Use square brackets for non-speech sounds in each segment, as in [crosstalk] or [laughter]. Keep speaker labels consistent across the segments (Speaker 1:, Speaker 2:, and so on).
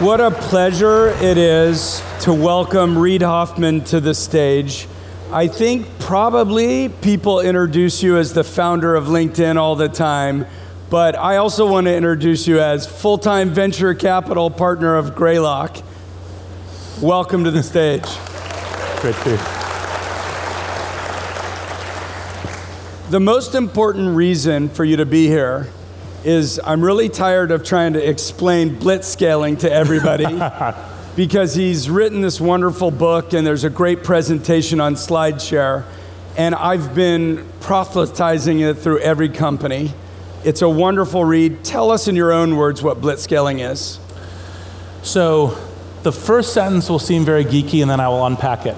Speaker 1: What a pleasure it is to welcome Reid Hoffman to the stage. I think probably people introduce you as the founder of LinkedIn all the time, but I also want to introduce you as full time venture capital partner of Greylock. Welcome to the stage.
Speaker 2: Great to.
Speaker 1: The most important reason for you to be here is I'm really tired of trying to explain blitzscaling to everybody [laughs] because he's written this wonderful book and there's a great presentation on SlideShare. And I've been proselytizing it through every company. It's a wonderful read. Tell us in your own words what blitzscaling is.
Speaker 2: So, the first sentence will seem very geeky and then I will unpack it.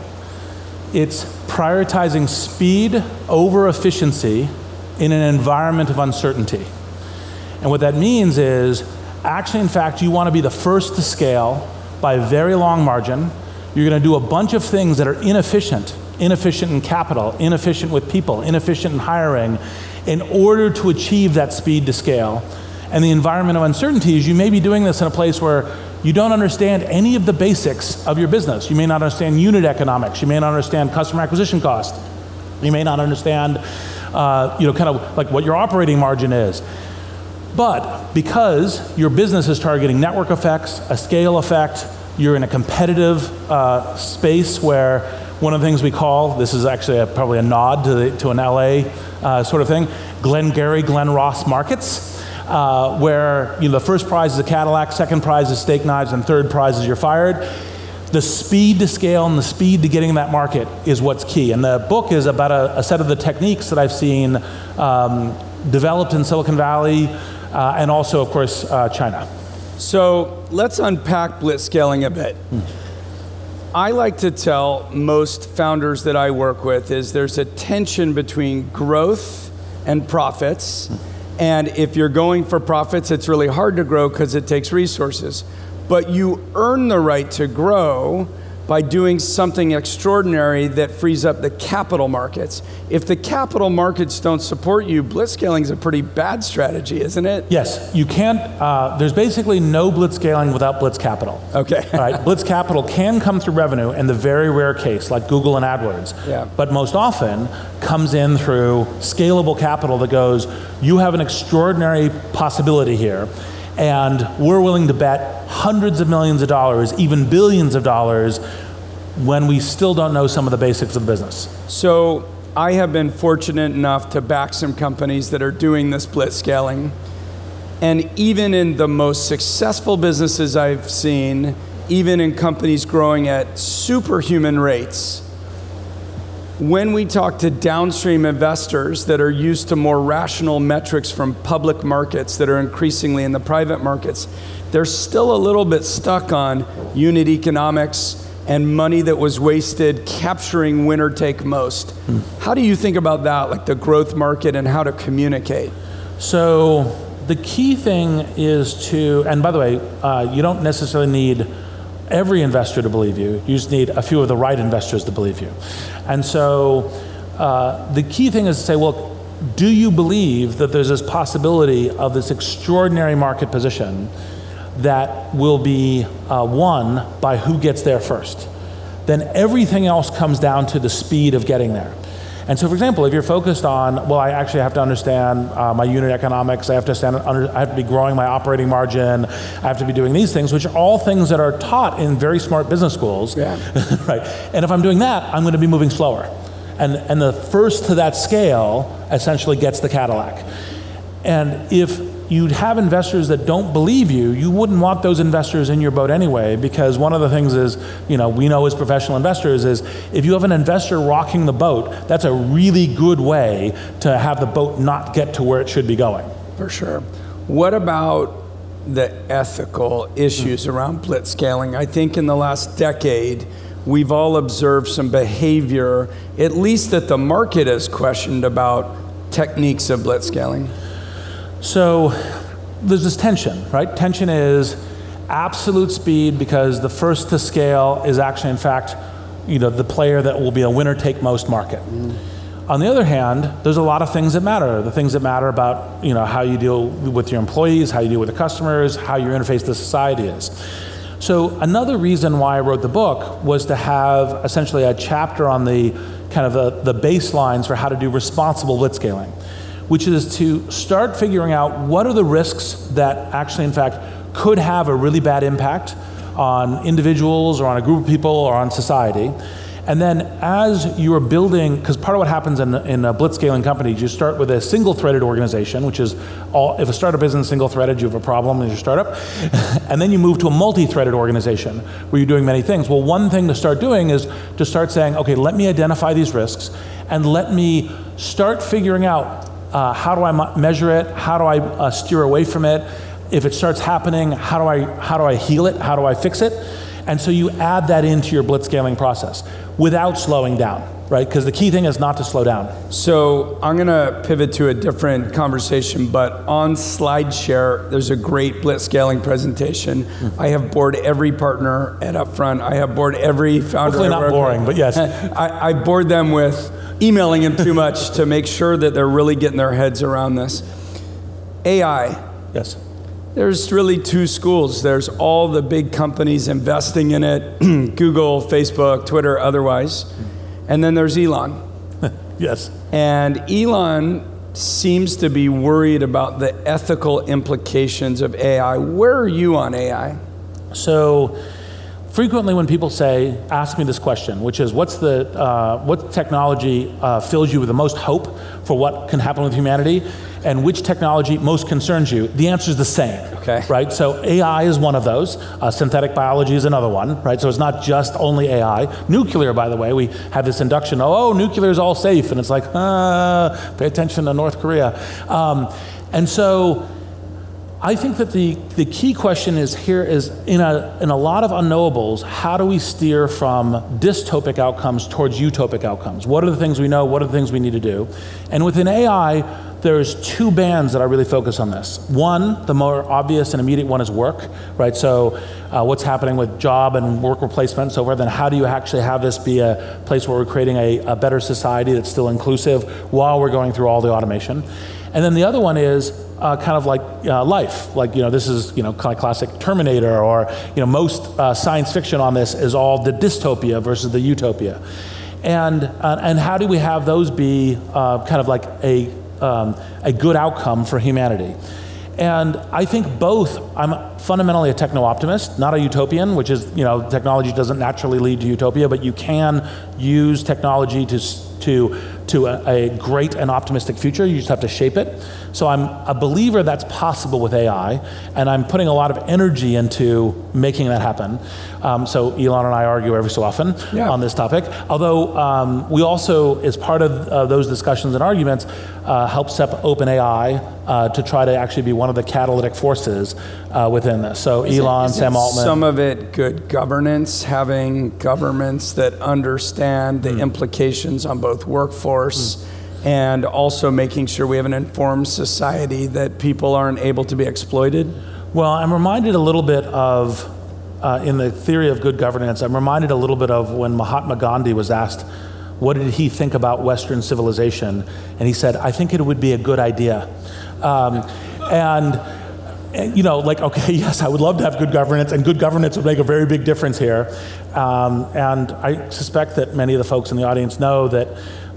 Speaker 2: It's prioritizing speed over efficiency in an environment of uncertainty. And what that means is, actually, in fact, you want to be the first to scale by a very long margin. You're going to do a bunch of things that are inefficient inefficient in capital, inefficient with people, inefficient in hiring, in order to achieve that speed to scale. And the environment of uncertainty is you may be doing this in a place where you don't understand any of the basics of your business. You may not understand unit economics. You may not understand customer acquisition cost. You may not understand, uh, you know, kind of like what your operating margin is. But because your business is targeting network effects, a scale effect, you're in a competitive uh, space where one of the things we call this is actually a, probably a nod to, the, to an LA uh, sort of thing Glengarry, Glen Ross markets, uh, where you know, the first prize is a Cadillac, second prize is steak knives, and third prize is you're fired. The speed to scale and the speed to getting that market is what's key. And the book is about a, a set of the techniques that I've seen um, developed in Silicon Valley uh, and also, of course, uh, China.
Speaker 1: So let's unpack blitzscaling a bit. Hmm. I like to tell most founders that I work with is there's a tension between growth and profits. Hmm. And if you're going for profits, it's really hard to grow because it takes resources. But you earn the right to grow by doing something extraordinary that frees up the capital markets. If the capital markets don't support you, blitzscaling is a pretty bad strategy, isn't it?
Speaker 2: Yes, you can't. Uh, there's basically no blitzscaling without blitz capital.
Speaker 1: Okay.
Speaker 2: All right, blitz capital can come through revenue in the very rare case, like Google and AdWords.
Speaker 1: Yeah.
Speaker 2: But most often comes in through scalable capital that goes, you have an extraordinary possibility here and we're willing to bet hundreds of millions of dollars, even billions of dollars, when we still don't know some of the basics of the business.
Speaker 1: So, I have been fortunate enough to back some companies that are doing this scaling. And even in the most successful businesses I've seen, even in companies growing at superhuman rates, when we talk to downstream investors that are used to more rational metrics from public markets that are increasingly in the private markets, they're still a little bit stuck on unit economics and money that was wasted capturing winner take most. Hmm. How do you think about that, like the growth market and how to communicate?
Speaker 2: So, the key thing is to, and by the way, uh, you don't necessarily need every investor to believe you. You just need a few of the right investors to believe you. And so uh, the key thing is to say, well, do you believe that there's this possibility of this extraordinary market position that will be uh, won by who gets there first? Then everything else comes down to the speed of getting there. And so, for example, if you're focused on, well, I actually have to understand uh, my unit economics, I have to stand, under, I have to be growing my operating margin, I have to be doing these things, which are all things that are taught in very smart business schools.
Speaker 1: Yeah. [laughs]
Speaker 2: right. And if I'm doing that, I'm going to be moving slower. And, and the first to that scale essentially gets the Cadillac. And if you'd have investors that don't believe you, you wouldn't want those investors in your boat anyway, because one of the things is, you know, we know as professional investors is if you have an investor rocking the boat, that's a really good way to have the boat not get to where it should be going.
Speaker 1: For sure. What about the ethical issues mm-hmm. around blitzscaling? I think in the last decade, we've all observed some behavior, at least that the market has questioned about techniques of blitzscaling.
Speaker 2: So there's this tension, right? Tension is absolute speed because the first to scale is actually, in fact, you know, the player that will be a winner take most market. Mm. On the other hand, there's a lot of things that matter. The things that matter about you know how you deal with your employees, how you deal with the customers, how your interface to society is. So another reason why I wrote the book was to have essentially a chapter on the kind of the, the baselines for how to do responsible blitzscaling, which is to start figuring out what are the risks that actually, in fact, could have a really bad impact on individuals or on a group of people or on society. And then as you are building, because part of what happens in, in a blitzscaling company, you start with a single threaded organization, which is all, if a startup isn't single threaded, you have a problem in your startup. [laughs] and then you move to a multi threaded organization where you're doing many things. Well, one thing to start doing is to start saying, okay, let me identify these risks and let me start figuring out uh, how do I measure it? How do I uh, steer away from it? If it starts happening, how do I how do I heal it? How do I fix it? And so you add that into your blitzscaling process without slowing down, right? Because the key thing is not to slow down.
Speaker 1: So I'm going to pivot to a different conversation, but on SlideShare, there's a great blitzscaling presentation. Mm-hmm. I have bored every partner at Upfront. I have bored every founder.
Speaker 2: Hopefully not boring, but yes. [laughs]
Speaker 1: I, I bored them with emailing them too much to make sure that they're really getting their heads around this. AI.
Speaker 2: Yes.
Speaker 1: There's really two schools. There's all the big companies investing in it [clears throat] Google, Facebook, Twitter, otherwise. And then there's Elon. [laughs]
Speaker 2: yes.
Speaker 1: And Elon seems to be worried about the ethical implications of AI. Where are you on AI?
Speaker 2: So, frequently when people say, ask me this question, which is, what's the, uh, what technology uh, fills you with the most hope for what can happen with humanity? and which technology most concerns you, the answer is the same.
Speaker 1: Okay.
Speaker 2: Right? So AI is one of those. Uh, synthetic biology is another one, right? So it's not just only AI. Nuclear, by the way, we have this induction, oh, oh nuclear is all safe. And it's like, ah, pay attention to North Korea. Um, and so I think that the, the key question is here is in a, in a lot of unknowables, how do we steer from dystopic outcomes towards utopic outcomes? What are the things we know? What are the things we need to do? And within AI, there's two bands that I really focus on this. One, the more obvious and immediate one is work, right? So, uh, what's happening with job and work replacement and so forth, and how do you actually have this be a place where we're creating a, a better society that's still inclusive while we're going through all the automation? And then the other one is uh, kind of like uh, life. Like, you know, this is, you know, kind of classic Terminator, or, you know, most uh, science fiction on this is all the dystopia versus the utopia. And, uh, and how do we have those be uh, kind of like a um, a good outcome for humanity. And I think both, I'm fundamentally a techno optimist, not a utopian, which is, you know, technology doesn't naturally lead to utopia, but you can use technology to, to, to a, a great and optimistic future. You just have to shape it. So I'm a believer that's possible with AI, and I'm putting a lot of energy into making that happen. Um, so Elon and I argue every so often yeah. on this topic. Although um, we also, as part of uh, those discussions and arguments, uh, help set up OpenAI uh, to try to actually be one of the catalytic forces uh, within this. So is Elon,
Speaker 1: it,
Speaker 2: Sam Altman.
Speaker 1: Some of it good governance, having governments that understand the mm. implications on both workforce. Mm and also making sure we have an informed society that people aren't able to be exploited?
Speaker 2: Well, I'm reminded a little bit of, uh, in the theory of good governance, I'm reminded a little bit of when Mahatma Gandhi was asked, what did he think about Western civilization? And he said, I think it would be a good idea. Um, and, and, you know, like, okay, [laughs] yes, I would love to have good governance, and good governance would make a very big difference here. Um, and I suspect that many of the folks in the audience know that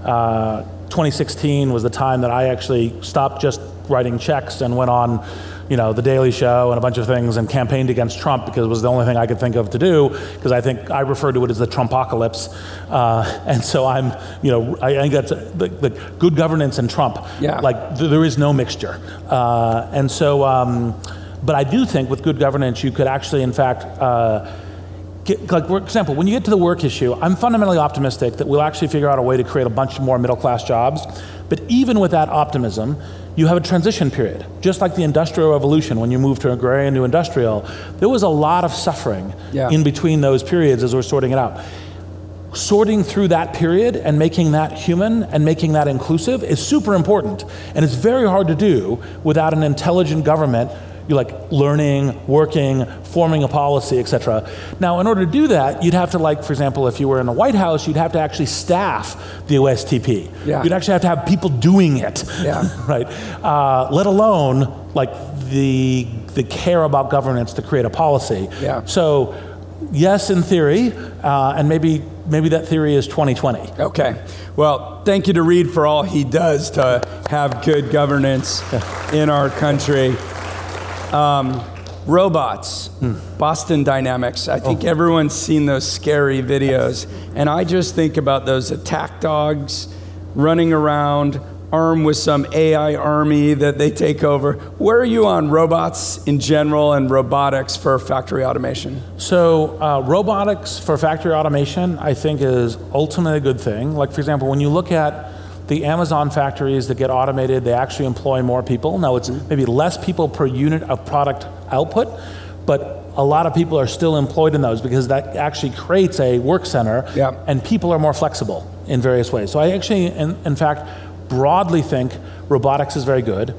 Speaker 2: uh, 2016 was the time that I actually stopped just writing checks and went on, you know, The Daily Show and a bunch of things and campaigned against Trump because it was the only thing I could think of to do because I think I refer to it as the Trumpocalypse. Uh, and so I'm, you know, I, I think that's the, the, good governance and Trump.
Speaker 1: Yeah.
Speaker 2: Like th- there is no mixture. Uh, and so, um, but I do think with good governance, you could actually, in fact, uh, Get, like for example, when you get to the work issue, I'm fundamentally optimistic that we'll actually figure out a way to create a bunch more middle class jobs. But even with that optimism, you have a transition period. Just like the Industrial Revolution, when you moved to agrarian to industrial, there was a lot of suffering yeah. in between those periods as we're sorting it out. Sorting through that period and making that human and making that inclusive is super important. And it's very hard to do without an intelligent government you like learning, working, forming a policy, etc. Now, in order to do that, you'd have to like, for example, if you were in the White House, you'd have to actually staff the OSTP.
Speaker 1: Yeah.
Speaker 2: You'd actually have to have people doing it.
Speaker 1: Yeah. [laughs]
Speaker 2: right. Uh, let alone like the the care about governance to create a policy.
Speaker 1: Yeah.
Speaker 2: So, yes, in theory, uh, and maybe maybe that theory is 2020.
Speaker 1: Okay. Well, thank you to Reid for all he does to have good governance [laughs] in our country. Um, robots, Boston Dynamics. I think everyone's seen those scary videos. And I just think about those attack dogs running around, armed with some AI army that they take over. Where are you on robots in general and robotics for factory automation?
Speaker 2: So, uh, robotics for factory automation, I think, is ultimately a good thing. Like, for example, when you look at the Amazon factories that get automated, they actually employ more people. Now, it's maybe less people per unit of product output, but a lot of people are still employed in those because that actually creates a work center and people are more flexible in various ways. So, I actually, in, in fact, broadly think robotics is very good.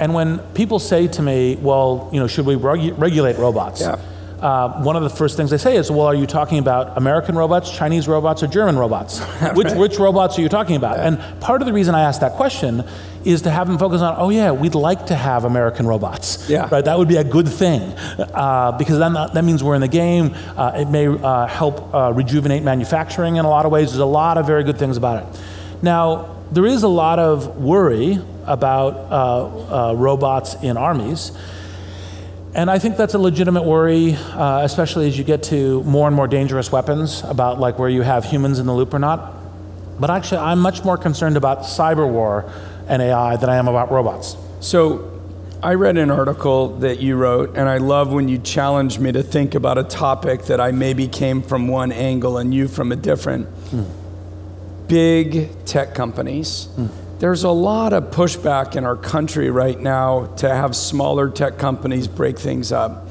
Speaker 2: And when people say to me, well, you know, should we regu- regulate robots?
Speaker 1: Yeah.
Speaker 2: Uh, one of the first things they say is, well, are you talking about American robots, Chinese robots, or German robots? [laughs] which, which robots are you talking about? And part of the reason I asked that question is to have them focus on, oh, yeah, we'd like to have American robots.
Speaker 1: Yeah.
Speaker 2: Right? That would be a good thing uh, because then that, that means we're in the game. Uh, it may uh, help uh, rejuvenate manufacturing in a lot of ways. There's a lot of very good things about it. Now, there is a lot of worry about uh, uh, robots in armies. And I think that's a legitimate worry, uh, especially as you get to more and more dangerous weapons about like where you have humans in the loop or not. But actually, I'm much more concerned about cyber war and AI than I am about robots.
Speaker 1: So, I read an article that you wrote, and I love when you challenge me to think about a topic that I maybe came from one angle and you from a different. Big tech companies. There's a lot of pushback in our country right now to have smaller tech companies break things up.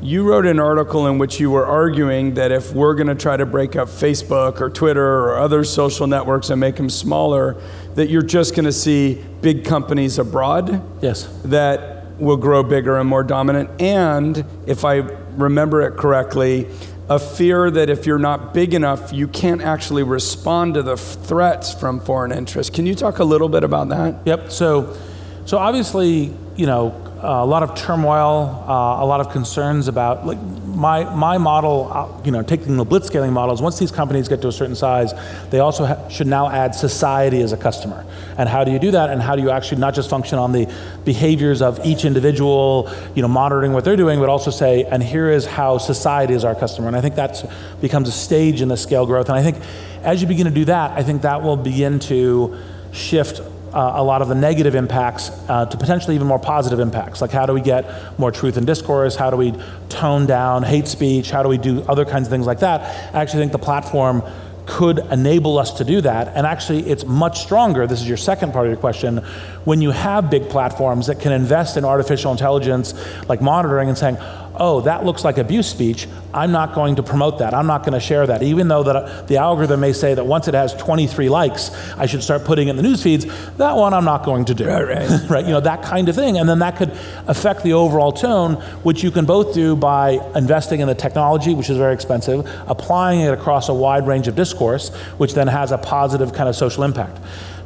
Speaker 1: You wrote an article in which you were arguing that if we're going to try to break up Facebook or Twitter or other social networks and make them smaller, that you're just going to see big companies abroad
Speaker 2: Yes.
Speaker 1: that will grow bigger and more dominant. And if I remember it correctly, a fear that if you're not big enough, you can't actually respond to the threats from foreign interests. Can you talk a little bit about that?
Speaker 2: Yep. So, so obviously, you know, a lot of turmoil, uh, a lot of concerns about like my my model. Uh, you know, taking the blitzscaling models. Once these companies get to a certain size, they also ha- should now add society as a customer. And how do you do that? And how do you actually not just function on the behaviors of each individual, you know, monitoring what they're doing, but also say, and here is how society is our customer. And I think that becomes a stage in the scale growth. And I think as you begin to do that, I think that will begin to shift uh, a lot of the negative impacts uh, to potentially even more positive impacts. Like, how do we get more truth in discourse? How do we tone down hate speech? How do we do other kinds of things like that? I actually think the platform could enable us to do that. And actually, it's much stronger. This is your second part of your question. When you have big platforms that can invest in artificial intelligence, like monitoring and saying, oh, that looks like abuse speech. I'm not going to promote that. I'm not going to share that. Even though that the algorithm may say that once it has 23 likes, I should start putting it in the news feeds. That one I'm not going to do.
Speaker 1: Right, right. [laughs]
Speaker 2: right? You know, that kind of thing. And then that could affect the overall tone, which you can both do by investing in the technology, which is very expensive, applying it across a wide range of discourse, which then has a positive kind of social impact.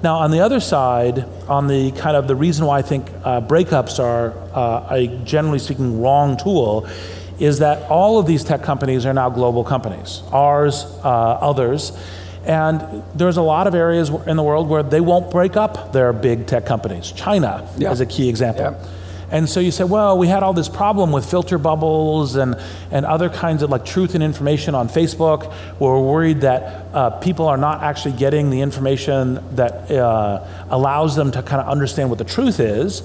Speaker 2: Now, on the other side, on the kind of the reason why I think uh, breakups are uh, a generally speaking wrong tool is that all of these tech companies are now global companies, ours, uh, others. And there's a lot of areas in the world where they won't break up their big tech companies. China
Speaker 1: Yeah.
Speaker 2: is a key example.
Speaker 1: Yeah.
Speaker 2: And so you say, well, we had all this problem with filter bubbles and, and other kinds of like truth and information on Facebook. Where we're worried that uh, people are not actually getting the information that uh, allows them to kind of understand what the truth is.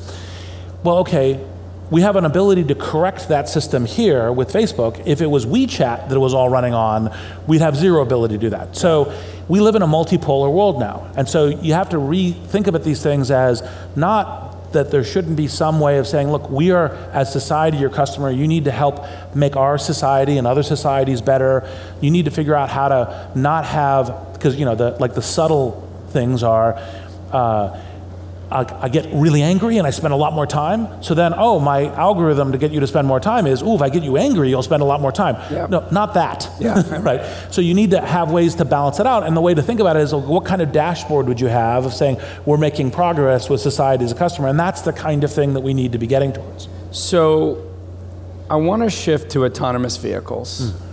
Speaker 2: Well, okay, we have an ability to correct that system here with Facebook. If it was WeChat that it was all running on, we'd have zero ability to do that. So we live in a multipolar world now. And so you have to rethink about these things as not that there shouldn't be some way of saying, look, we are, as society, your customer, you need to help make our society and other societies better. You need to figure out how to not have, because, you know, the, like the subtle things are, uh, I, I get really angry and I spend a lot more time. So then, oh, my algorithm to get you to spend more time is, ooh, if I get you angry, you'll spend a lot more time.
Speaker 1: Yeah.
Speaker 2: No, not that.
Speaker 1: Yeah. [laughs]
Speaker 2: right. So you need to have ways to balance it out. And the way to think about it is, what kind of dashboard would you have of saying we're making progress with society as a customer? And that's the kind of thing that we need to be getting towards.
Speaker 1: So I want to shift to autonomous vehicles. Hmm.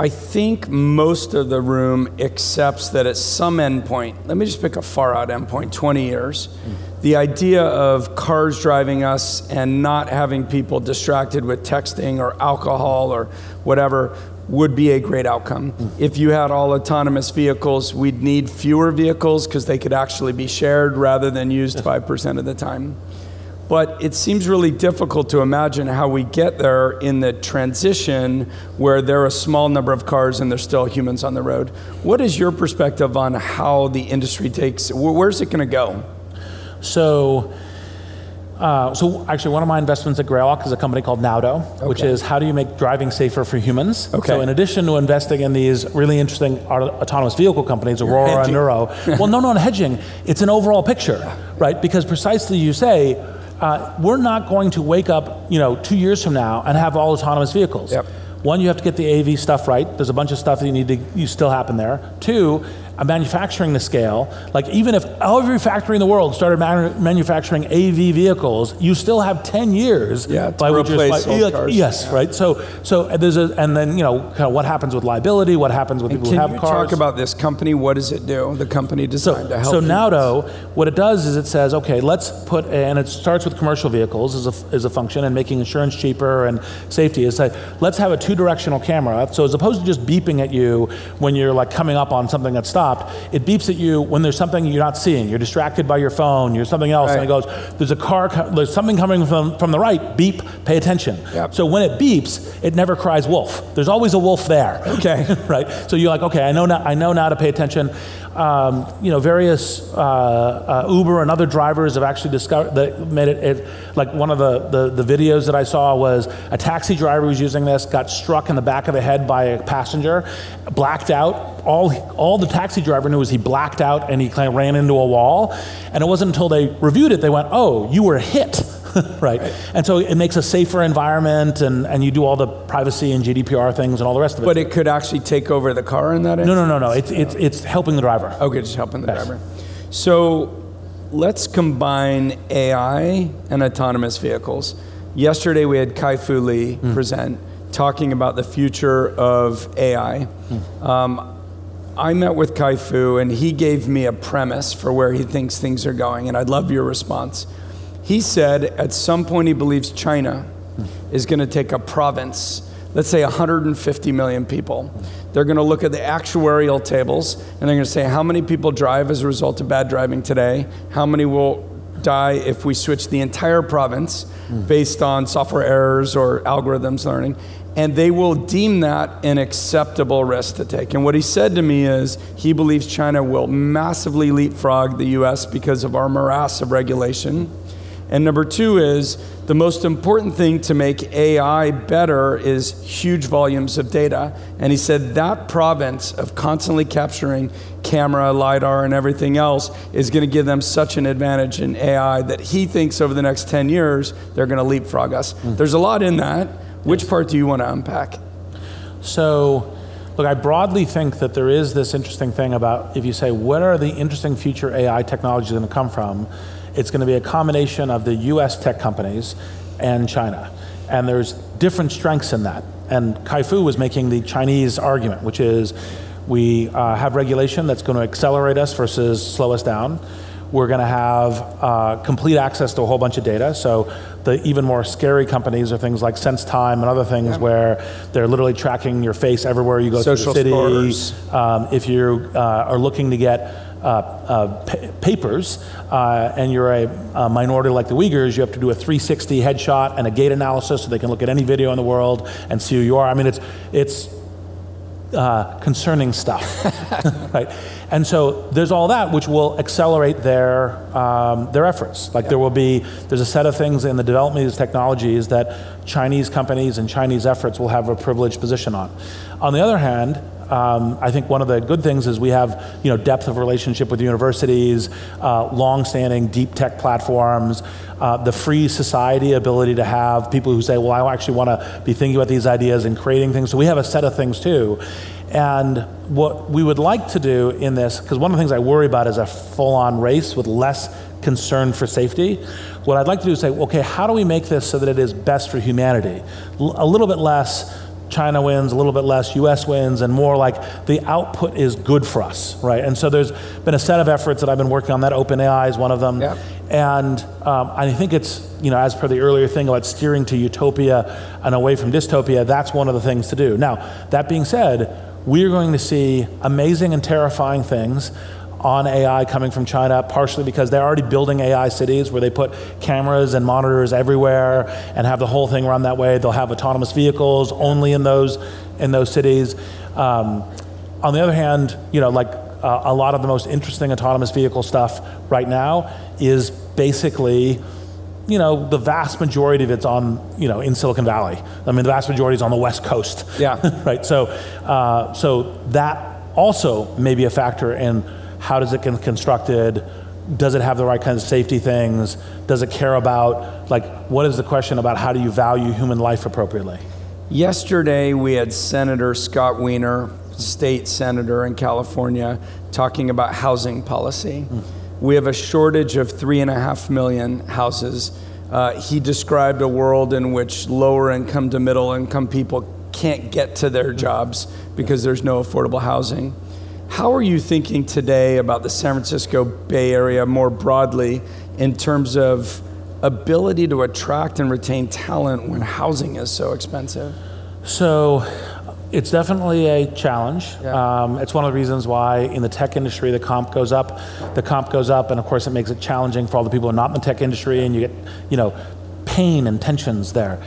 Speaker 1: I think most of the room accepts that at some endpoint, let me just pick a far out endpoint, 20 years, the idea of cars driving us and not having people distracted with texting or alcohol or whatever would be a great outcome. If you had all autonomous vehicles, we'd need fewer vehicles because they could actually be shared rather than used [laughs] 5% of the time. But it seems really difficult to imagine how we get there in the transition where there are a small number of cars and there's still humans on the road. What is your perspective on how the industry takes? Where's it going to go?
Speaker 2: So, uh, so actually, one of my investments at Greylock is a company called Nauto, which is how do you make driving safer for humans?
Speaker 1: Okay.
Speaker 2: So, in addition to investing in these really interesting autonomous vehicle companies, Aurora. Nuro, well, no, no, hedging. It's an overall picture, right? Because precisely you say. Uh, we're not going to wake up, you know, two years from now and have all autonomous vehicles.
Speaker 1: Yep.
Speaker 2: One, you have to get the AV stuff right. There's a bunch of stuff that you need to you still happen there. Two, a manufacturing the scale. Like even if every factory in the world started manu- manufacturing AV vehicles, you still have 10 years
Speaker 1: Yeah, to
Speaker 2: by which you're like- like-
Speaker 1: cars.
Speaker 2: Yes,
Speaker 1: Yeah.
Speaker 2: right. So so there's a and then you know kind of what happens with liability, what happens with people
Speaker 1: Can
Speaker 2: who have
Speaker 1: you
Speaker 2: cars.
Speaker 1: talk about this company? What does it do? The company designed to help.
Speaker 2: So. Nauto, what it does is it says, okay, let's put, and it starts with commercial vehicles as a, as a function and making insurance cheaper and safety. Is say, let's have a two-directional camera. So as opposed to just beeping at you when you're like coming up on something that stopped, it beeps at you when there's something you're not seeing. You're distracted by your phone. You're something else, and it goes, there's a car, there's something coming from from the right. Beep, pay attention.
Speaker 1: Yep.
Speaker 2: So when it beeps, it never cries wolf. There's always a wolf there.
Speaker 1: Okay. [laughs]
Speaker 2: right? So you're like, okay, I know now, I know now to pay attention. Um, you know, various uh, uh, Uber and other drivers have actually discovered that made it, it. Like one of the, the the videos that I saw was a taxi driver was using this got struck in the back of the head by a passenger, blacked out. All all the taxi driver knew was he blacked out and he kind of ran into a wall. And it wasn't until they reviewed it they went, oh, you were hit. [laughs] right. And so it makes a safer environment, and, and you do all the privacy and GDPR things and all the rest of it.
Speaker 1: But it could actually take over the car in that
Speaker 2: No, no, no, no. It's, it's, it's helping the driver.
Speaker 1: Okay, just helping the
Speaker 2: Yes.
Speaker 1: driver. So let's combine AI and autonomous vehicles. Yesterday we had Kai Fu Lee
Speaker 2: Hmm.
Speaker 1: present talking about the future of AI.
Speaker 2: Hmm.
Speaker 1: Um, I met with Kai Fu and he gave me a premise for where he thinks things are going, and I'd love your response. He said at some point he believes China is going to take a province, let's say 150 million people. They're going to look at the actuarial tables and they're going to say how many people drive as a result of bad driving today, how many will die if we switch the entire province based on software errors or algorithms learning. And they will deem that an acceptable risk to take. And what he said to me is he believes China will massively leapfrog the US because of our morass of regulation. And number two is the most important thing to make AI better is huge volumes of data. And he said that province of constantly capturing camera, LiDAR, and everything else is going to give them such an advantage in AI that he thinks over the next 10 years they're going to leapfrog us. Hmm. There's a lot in that. Which part do you want to unpack?
Speaker 2: So, look, I broadly think that there is this interesting thing about if you say, what are the interesting future AI technologies going to come from? It's going to be a combination of the US tech companies and China. And there's different strengths in that. And Kai Fu was making the Chinese argument, which is we uh, have regulation that's going to accelerate us versus slow us down. We're going to have uh, complete access to a whole bunch of data. So the even more scary companies are things like SenseTime and other things where they're literally tracking your face everywhere you go
Speaker 1: Social
Speaker 2: through the city. Um, if you uh, are looking to get uh, uh, pa- papers uh, and you're a, a minority like the Uyghurs, you have to do a 360 headshot and a gait analysis so they can look at any video in the world and see who you are. I mean, it's it's uh, concerning stuff, [laughs] right? And so there's all that which will accelerate their um, their efforts. Like there will be there's a set of things in the development of these technologies that Chinese companies and Chinese efforts will have a privileged position on. On the other hand, Um, I think one of the good things is we have you know depth of relationship with universities, uh, long-standing deep tech platforms, uh, the free society ability to have people who say, well, I actually want to be thinking about these ideas and creating things. So we have a set of things too. And what we would like to do in this, because one of the things I worry about is a full-on race with less concern for safety. What I'd like to do is say, okay, how do we make this so that it is best for humanity? L- a little bit less China wins, a little bit less US wins, and more like the output is good for us, right? And so there's been a set of efforts that I've been working on. That OpenAI is one of them.
Speaker 1: Yeah.
Speaker 2: And um, I think it's, you know, as per the earlier thing about steering to utopia and away from dystopia, that's one of the things to do. Now, that being said, we're going to see amazing and terrifying things on AI coming from China, partially because they're already building AI cities where they put cameras and monitors everywhere and have the whole thing run that way. They'll have autonomous vehicles only in those in those cities. Um, on the other hand, you know, like uh, a lot of the most interesting autonomous vehicle stuff right now is basically you know, the vast majority of it's on, you know, in Silicon Valley. I mean, the vast majority is on the West Coast.
Speaker 1: Yeah. [laughs]
Speaker 2: right. So, uh, so that also may be a factor in how does it get constructed? Does it have the right kinds of safety things? Does it care about, like, what is the question about how do you value human life appropriately?
Speaker 1: Yesterday, we had Senator Scott Wiener, state senator in California, talking about housing policy. Mm. We have a shortage of three and a half million houses. Uh, he described a world in which lower income to middle income people can't get to their jobs because there's no affordable housing. How are you thinking today about the San Francisco Bay Area more broadly in terms of ability to attract and retain talent when housing is so expensive?
Speaker 2: So, it's definitely a challenge.
Speaker 1: Yeah.
Speaker 2: Um, it's one of the reasons why in the tech industry the comp goes up. The comp goes up, and of course it makes it challenging for all the people who are not in the tech industry, and you get, you know, pain and tensions there.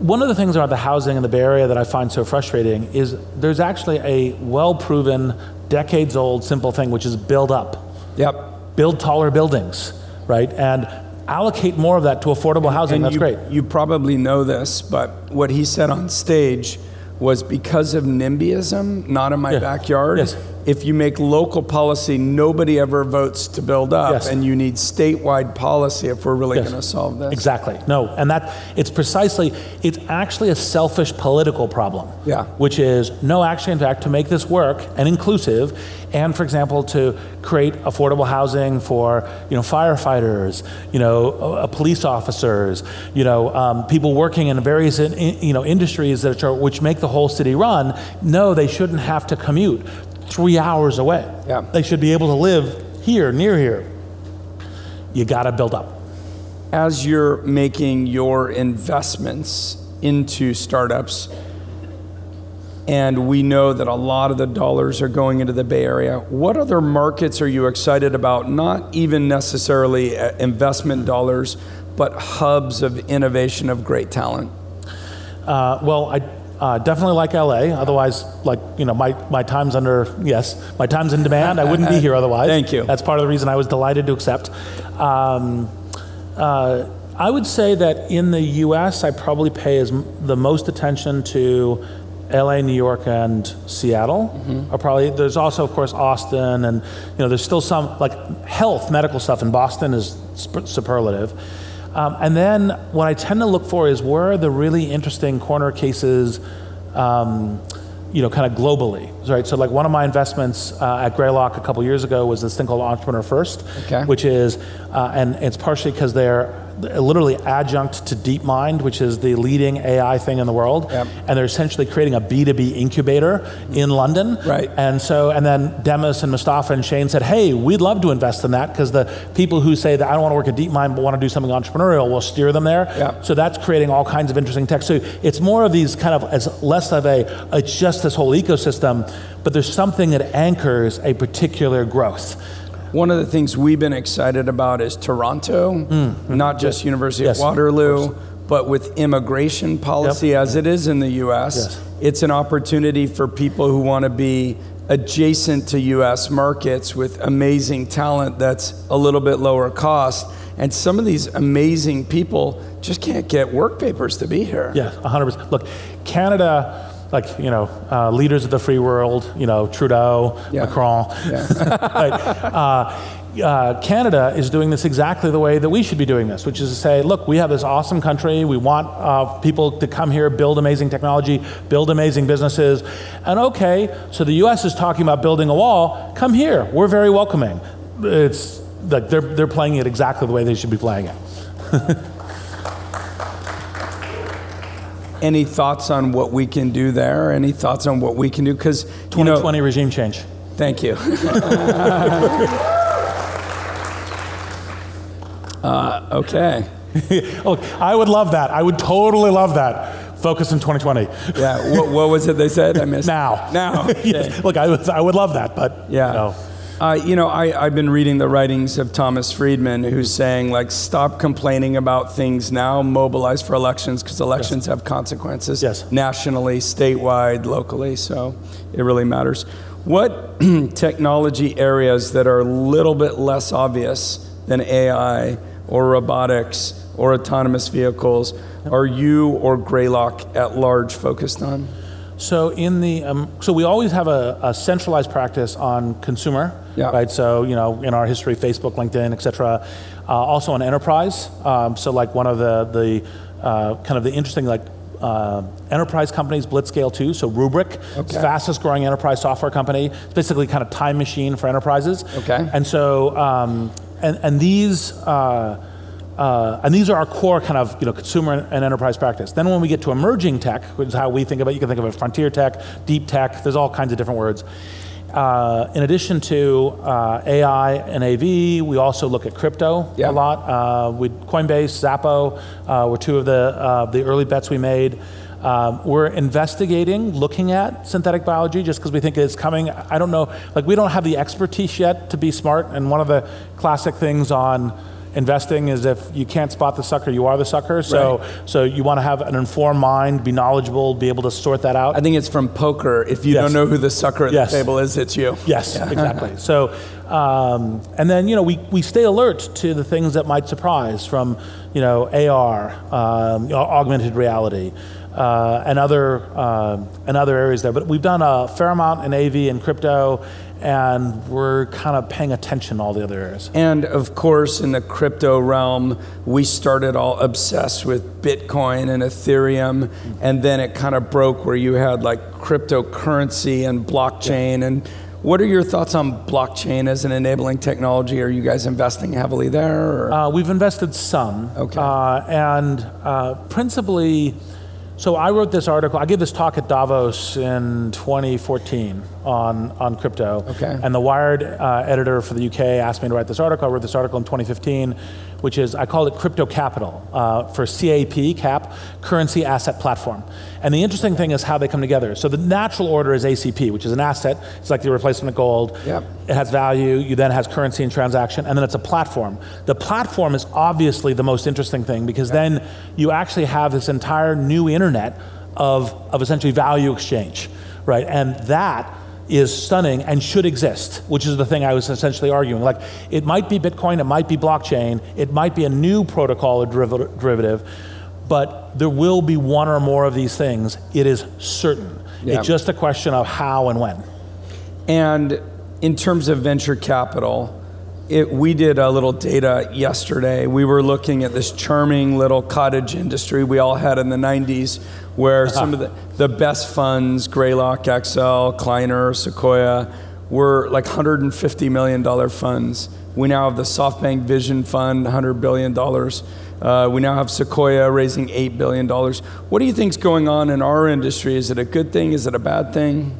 Speaker 2: One of the things about the housing in the Bay Area that I find so frustrating is there's actually a well-proven decades old simple thing, which is build up.
Speaker 1: Yep.
Speaker 2: Build taller buildings, right? And allocate more of that to affordable housing.
Speaker 1: And
Speaker 2: That's
Speaker 1: you,
Speaker 2: great.
Speaker 1: You probably know this, but what he said on stage was because of NIMBYism, not in my
Speaker 2: Yeah.
Speaker 1: backyard.
Speaker 2: Yes.
Speaker 1: If you make local policy, nobody ever votes to build up,
Speaker 2: Yes.
Speaker 1: and you need statewide policy if we're really
Speaker 2: Yes.
Speaker 1: going to solve this.
Speaker 2: Exactly. No, and that it's precisely it's actually a selfish political problem.
Speaker 1: Yeah.
Speaker 2: Which is no, actually, in fact, to make this work and inclusive, and for example, to create affordable housing for you know firefighters, you know, uh, police officers, you know, um, people working in various in, you know industries that are which make the whole city run. No, they shouldn't have to commute three hours away.
Speaker 1: Yeah.
Speaker 2: They should be able to live here, near here. You got to build up.
Speaker 1: As you're making your investments into startups, and we know that a lot of the dollars are going into the Bay Area. What other markets are you excited about? Not even necessarily uh, investment dollars, but hubs of innovation of great talent.
Speaker 2: Uh, well, I uh, definitely like LA. Otherwise, like you know, my, my time's under yes, my time's in demand. I wouldn't be [laughs] here otherwise.
Speaker 1: Thank you.
Speaker 2: That's part of the reason I was delighted to accept. Um, uh, I would say that in the U.S., I probably pay as m- the most attention to L.A., New York, and Seattle.
Speaker 1: Mm-hmm.
Speaker 2: Are probably there's also, of course, Austin, and you know, there's still some like health medical stuff in Boston is sp- superlative. Um, and then what I tend to look for is where are the really interesting corner cases, um, you know, kind of globally, right? So like one of my investments uh, at Greylock a couple years ago was this thing called Entrepreneur First,
Speaker 1: Okay.
Speaker 2: which is, uh, and it's partially because they're literally adjunct to DeepMind, which is the leading AI thing in the world,
Speaker 1: Yep.
Speaker 2: and they're essentially creating a B2B incubator in London.
Speaker 1: Right.
Speaker 2: And so, and then Demis and Mustafa and Shane said, hey, we'd love to invest in that because the people who say that I don't want to work at DeepMind but want to do something entrepreneurial will steer them there.
Speaker 1: Yeah.
Speaker 2: So that's creating all kinds of interesting tech. So it's more of these kind of as less of a, it's just this whole ecosystem, but there's something that anchors a particular growth.
Speaker 1: One of the things we've been excited about is Toronto, hmm. not just University
Speaker 2: Yes,
Speaker 1: of
Speaker 2: of
Speaker 1: Waterloo, but with immigration policy as it is in the US,
Speaker 2: Yes.
Speaker 1: it's an opportunity for people who want to be adjacent to US markets with amazing talent that's a little bit lower cost. And some of these amazing people just can't get work papers to be here.
Speaker 2: Yeah, 100%. Look, Canada like you know uh, leaders of the free world, you know Trudeau,
Speaker 1: Yeah.
Speaker 2: Macron. Right. [laughs] Uh, uh, Canada is doing this exactly the way that we should be doing this, which is to say, look, we have this awesome country. We want uh, people to come here, build amazing technology, build amazing businesses. And okay, so the US is talking about building a wall. Come here. We're very welcoming. It's like they're, they're playing it exactly the way they should be playing it. [laughs]
Speaker 1: Any thoughts on what we can do there? Any thoughts on what we can do? Because you know,
Speaker 2: 2020 regime change.
Speaker 1: thank you. [laughs] uh, okay. [laughs]
Speaker 2: Look, I would love that. I would totally love that. Focus in 2020.
Speaker 1: Yeah. What, what was it they said? I missed. [laughs]
Speaker 2: Now.
Speaker 1: Now.
Speaker 2: Yes. Look, I would, I would love that, but
Speaker 1: Yeah.
Speaker 2: no.
Speaker 1: Uh, you know, I, I've been reading the writings of Thomas Friedman, who's saying, like, stop complaining about things now, mobilize for elections, because elections have consequences
Speaker 2: Yes.
Speaker 1: nationally, statewide, locally. So it really matters. What [clears throat] technology areas that are a little bit less obvious than AI or robotics or autonomous vehicles are you or Greylock at large focused on?
Speaker 2: So in the um, so we always have a, a centralized practice on consumer,
Speaker 1: Yeah.
Speaker 2: right? So you know in our history, Facebook, LinkedIn, et cetera. Uh, also on enterprise. Um, so like one of the the uh, kind of the interesting like. Uh, enterprise companies, Blitzscale too. so Rubrik,
Speaker 1: Okay.
Speaker 2: fastest growing enterprise software company. It's basically kind of time machine for enterprises.
Speaker 1: Okay.
Speaker 2: And so, um, and, and these, uh, uh, and these are our core kind of you know consumer and enterprise practice. Then when we get to emerging tech, which is how we think about, it, you can think of it frontier tech, deep tech. There's all kinds of different words. Uh, in addition to uh, AI and AV, we also look at crypto
Speaker 1: Yeah.
Speaker 2: a lot. Uh, with Coinbase, Xapo uh, were two of the uh, the early bets we made. Um, we're investigating, looking at synthetic biology just because we think it's coming. I don't know, like we don't have the expertise yet to be smart. And one of the classic things on investing is if you can't spot the sucker, you are the sucker. So,
Speaker 1: Right.
Speaker 2: so you want to have an informed mind, be knowledgeable, be able to sort that out.
Speaker 1: I think it's from poker. If you
Speaker 2: Yes.
Speaker 1: don't know who the sucker at
Speaker 2: Yes.
Speaker 1: the table is, it's you.
Speaker 2: Yes, exactly. [laughs] So, um, and then you know we, we stay alert to the things that might surprise from you know AR, um, you know, augmented reality, uh, and other um and other areas there. But we've done a fair amount in AV and crypto, and we're kind of paying attention to all the other areas.
Speaker 1: And of course, in the crypto realm, we started all obsessed with Bitcoin and Ethereum, and then it kind of broke where you had like cryptocurrency and blockchain. And what are your thoughts on blockchain as an enabling technology? Are you guys investing heavily there?
Speaker 2: Uh, we've invested some.
Speaker 1: Okay.
Speaker 2: Uh, and uh, principally, so I wrote this article. I gave this talk at Davos in 2014 on, on crypto.
Speaker 1: Okay.
Speaker 2: And the Wired uh, editor for the UK asked me to write this article. I wrote this article in 2015, which is, I call it Crypto Capital uh, for CAP, CAP, Currency Asset Platform. And the interesting thing is how they come together. So the natural order is ACP, which is an asset. It's like the replacement of gold.
Speaker 1: Yep.
Speaker 2: It has value. You then has currency and transaction, and then it's a platform. The platform is obviously the most interesting thing because then you actually have this entire new internet of, of essentially value exchange, right? And that is stunning and should exist, which is the thing I was essentially arguing. Like, it might be Bitcoin, it might be blockchain, it might be a new protocol or deriv- derivative, but there will be one or more of these things. It is certain.
Speaker 1: Yeah.
Speaker 2: It's just a question of how and when.
Speaker 1: And in terms of venture capital, it, we did a little data yesterday. We were looking at this charming little cottage industry we all had in the 90s, where some of the, the best funds, Greylock, Accel, Kleiner, Sequoia, were like $150 million funds. We now have the SoftBank Vision Fund, $100 billion. Uh, we now have Sequoia raising $8 billion. What do you think's going on in our industry? Is it a good thing? Is it a bad thing?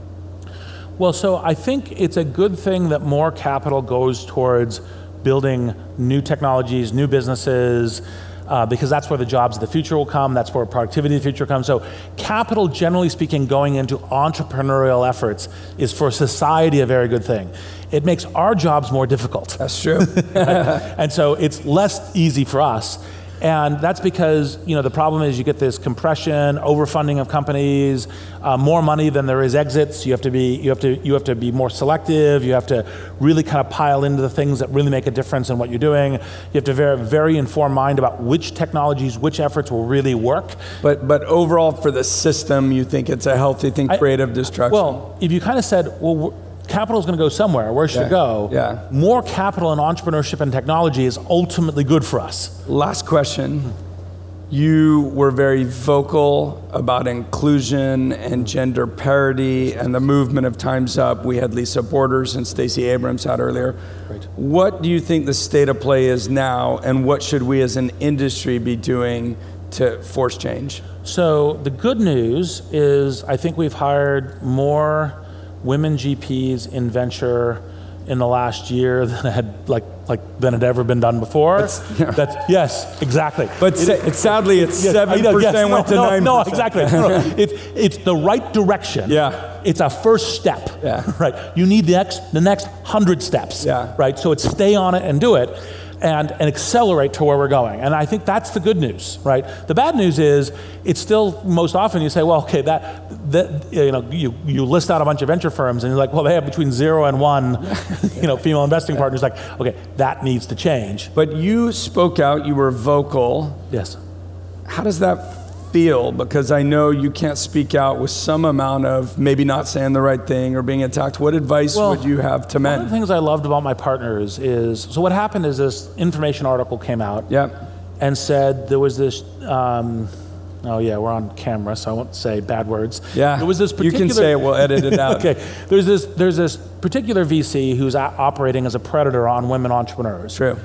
Speaker 2: Well, so I think it's a good thing that more capital goes towards building new technologies, new businesses, uh, because that's where the jobs of the future will come. That's where productivity of the future comes. So, capital, generally speaking, going into entrepreneurial efforts is for society a very good thing. It makes our jobs more difficult.
Speaker 1: That's true. [laughs]
Speaker 2: and so it's less easy for us. And that's because you know the problem is you get this compression, overfunding of companies, uh, more money than there is exits. You have to be you have to you have to be more selective. You have to really kind of pile into the things that really make a difference in what you're doing. You have to very very informed mind about which technologies, which efforts will really work.
Speaker 1: But but overall, for the system, you think it's a healthy thing, creative destruction.
Speaker 2: Well, if you kind of said, well capital is going to go somewhere. Where should
Speaker 1: Yeah,
Speaker 2: it go?
Speaker 1: yeah.
Speaker 2: More capital in entrepreneurship and technology is ultimately good for us.
Speaker 1: Last question. You were very vocal about inclusion and gender parity and the movement of Time's Up. We had Lisa Borders and Stacey Abrams out earlier.
Speaker 2: Great.
Speaker 1: What do you think the state of play is now, and what should we as an industry be doing to force change?
Speaker 2: So the good news is I think we've hired more women GPs in venture in the last year [laughs] than had like like than had ever been done before.
Speaker 1: That's- yeah.
Speaker 2: That's yes, exactly.
Speaker 1: But sa- it's sadly, it's seven
Speaker 2: yes,
Speaker 1: percent
Speaker 2: no,
Speaker 1: went to
Speaker 2: no,
Speaker 1: nine.
Speaker 2: No, exactly. No, no. [laughs] It's it's the right direction.
Speaker 1: Yeah.
Speaker 2: It's a first step.
Speaker 1: Yeah.
Speaker 2: Right. You need the next the next hundred steps.
Speaker 1: Yeah.
Speaker 2: Right. So it's stay on it and do it. And, and accelerate to where we're going. And I think that's the good news, right? The bad news is it's still most often you say, well, okay, that, that you know, you, you list out a bunch of venture firms and you're like, well, they have between zero and one, [laughs] you know, female investing partners. Like, okay, that needs to change.
Speaker 1: But you spoke out, you were vocal.
Speaker 2: Yes.
Speaker 1: How does that feel? Because I know you can't speak out with some amount of maybe not saying the right thing or being attacked. What advice
Speaker 2: Well,
Speaker 1: would you have to men?
Speaker 2: One of the things I loved about my partners is so what happened is this information article came out
Speaker 1: Yep.
Speaker 2: and said there was this. Um, oh yeah, we're on camera, so I won't say bad words.
Speaker 1: Yeah.
Speaker 2: there was this. particular.
Speaker 1: You can say it, we'll edit it out. [laughs]
Speaker 2: okay, there's this. There's this particular VC who's a- operating as a predator on women entrepreneurs.
Speaker 1: True.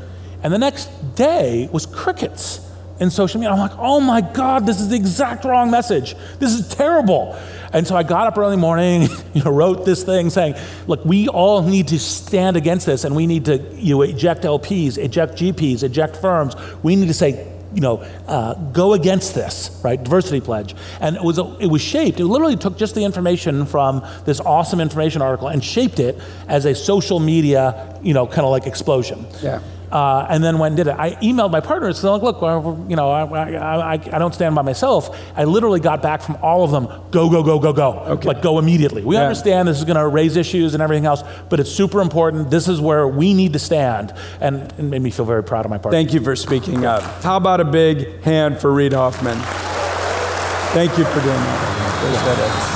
Speaker 2: And the next day was crickets in social media. I'm like, oh my God, this is the exact wrong message. This is terrible. And so I got up early morning, [laughs] you know, wrote this thing saying, look, we all need to stand against this and we need to you know, eject LPs, eject GPs, eject firms. We need to say, you know, uh, go against this, right? Diversity pledge. And it was, it was shaped, it literally took just the information from this awesome information article and shaped it as a social media, you know, kind of like explosion.
Speaker 1: Yeah.
Speaker 2: Uh, and then when did it, I emailed my partners. So like, look, well, you know, I, I, I, don't stand by myself. I literally got back from all of them. Go, go, go, go, go.
Speaker 1: Okay.
Speaker 2: Like go immediately. We
Speaker 1: Yeah.
Speaker 2: understand this is going to raise issues and everything else, but it's super important. This is where we need to stand, and it made me feel very proud of my partners.
Speaker 1: Thank you for speaking up. How about a big hand for Reid Hoffman? Thank you for doing that.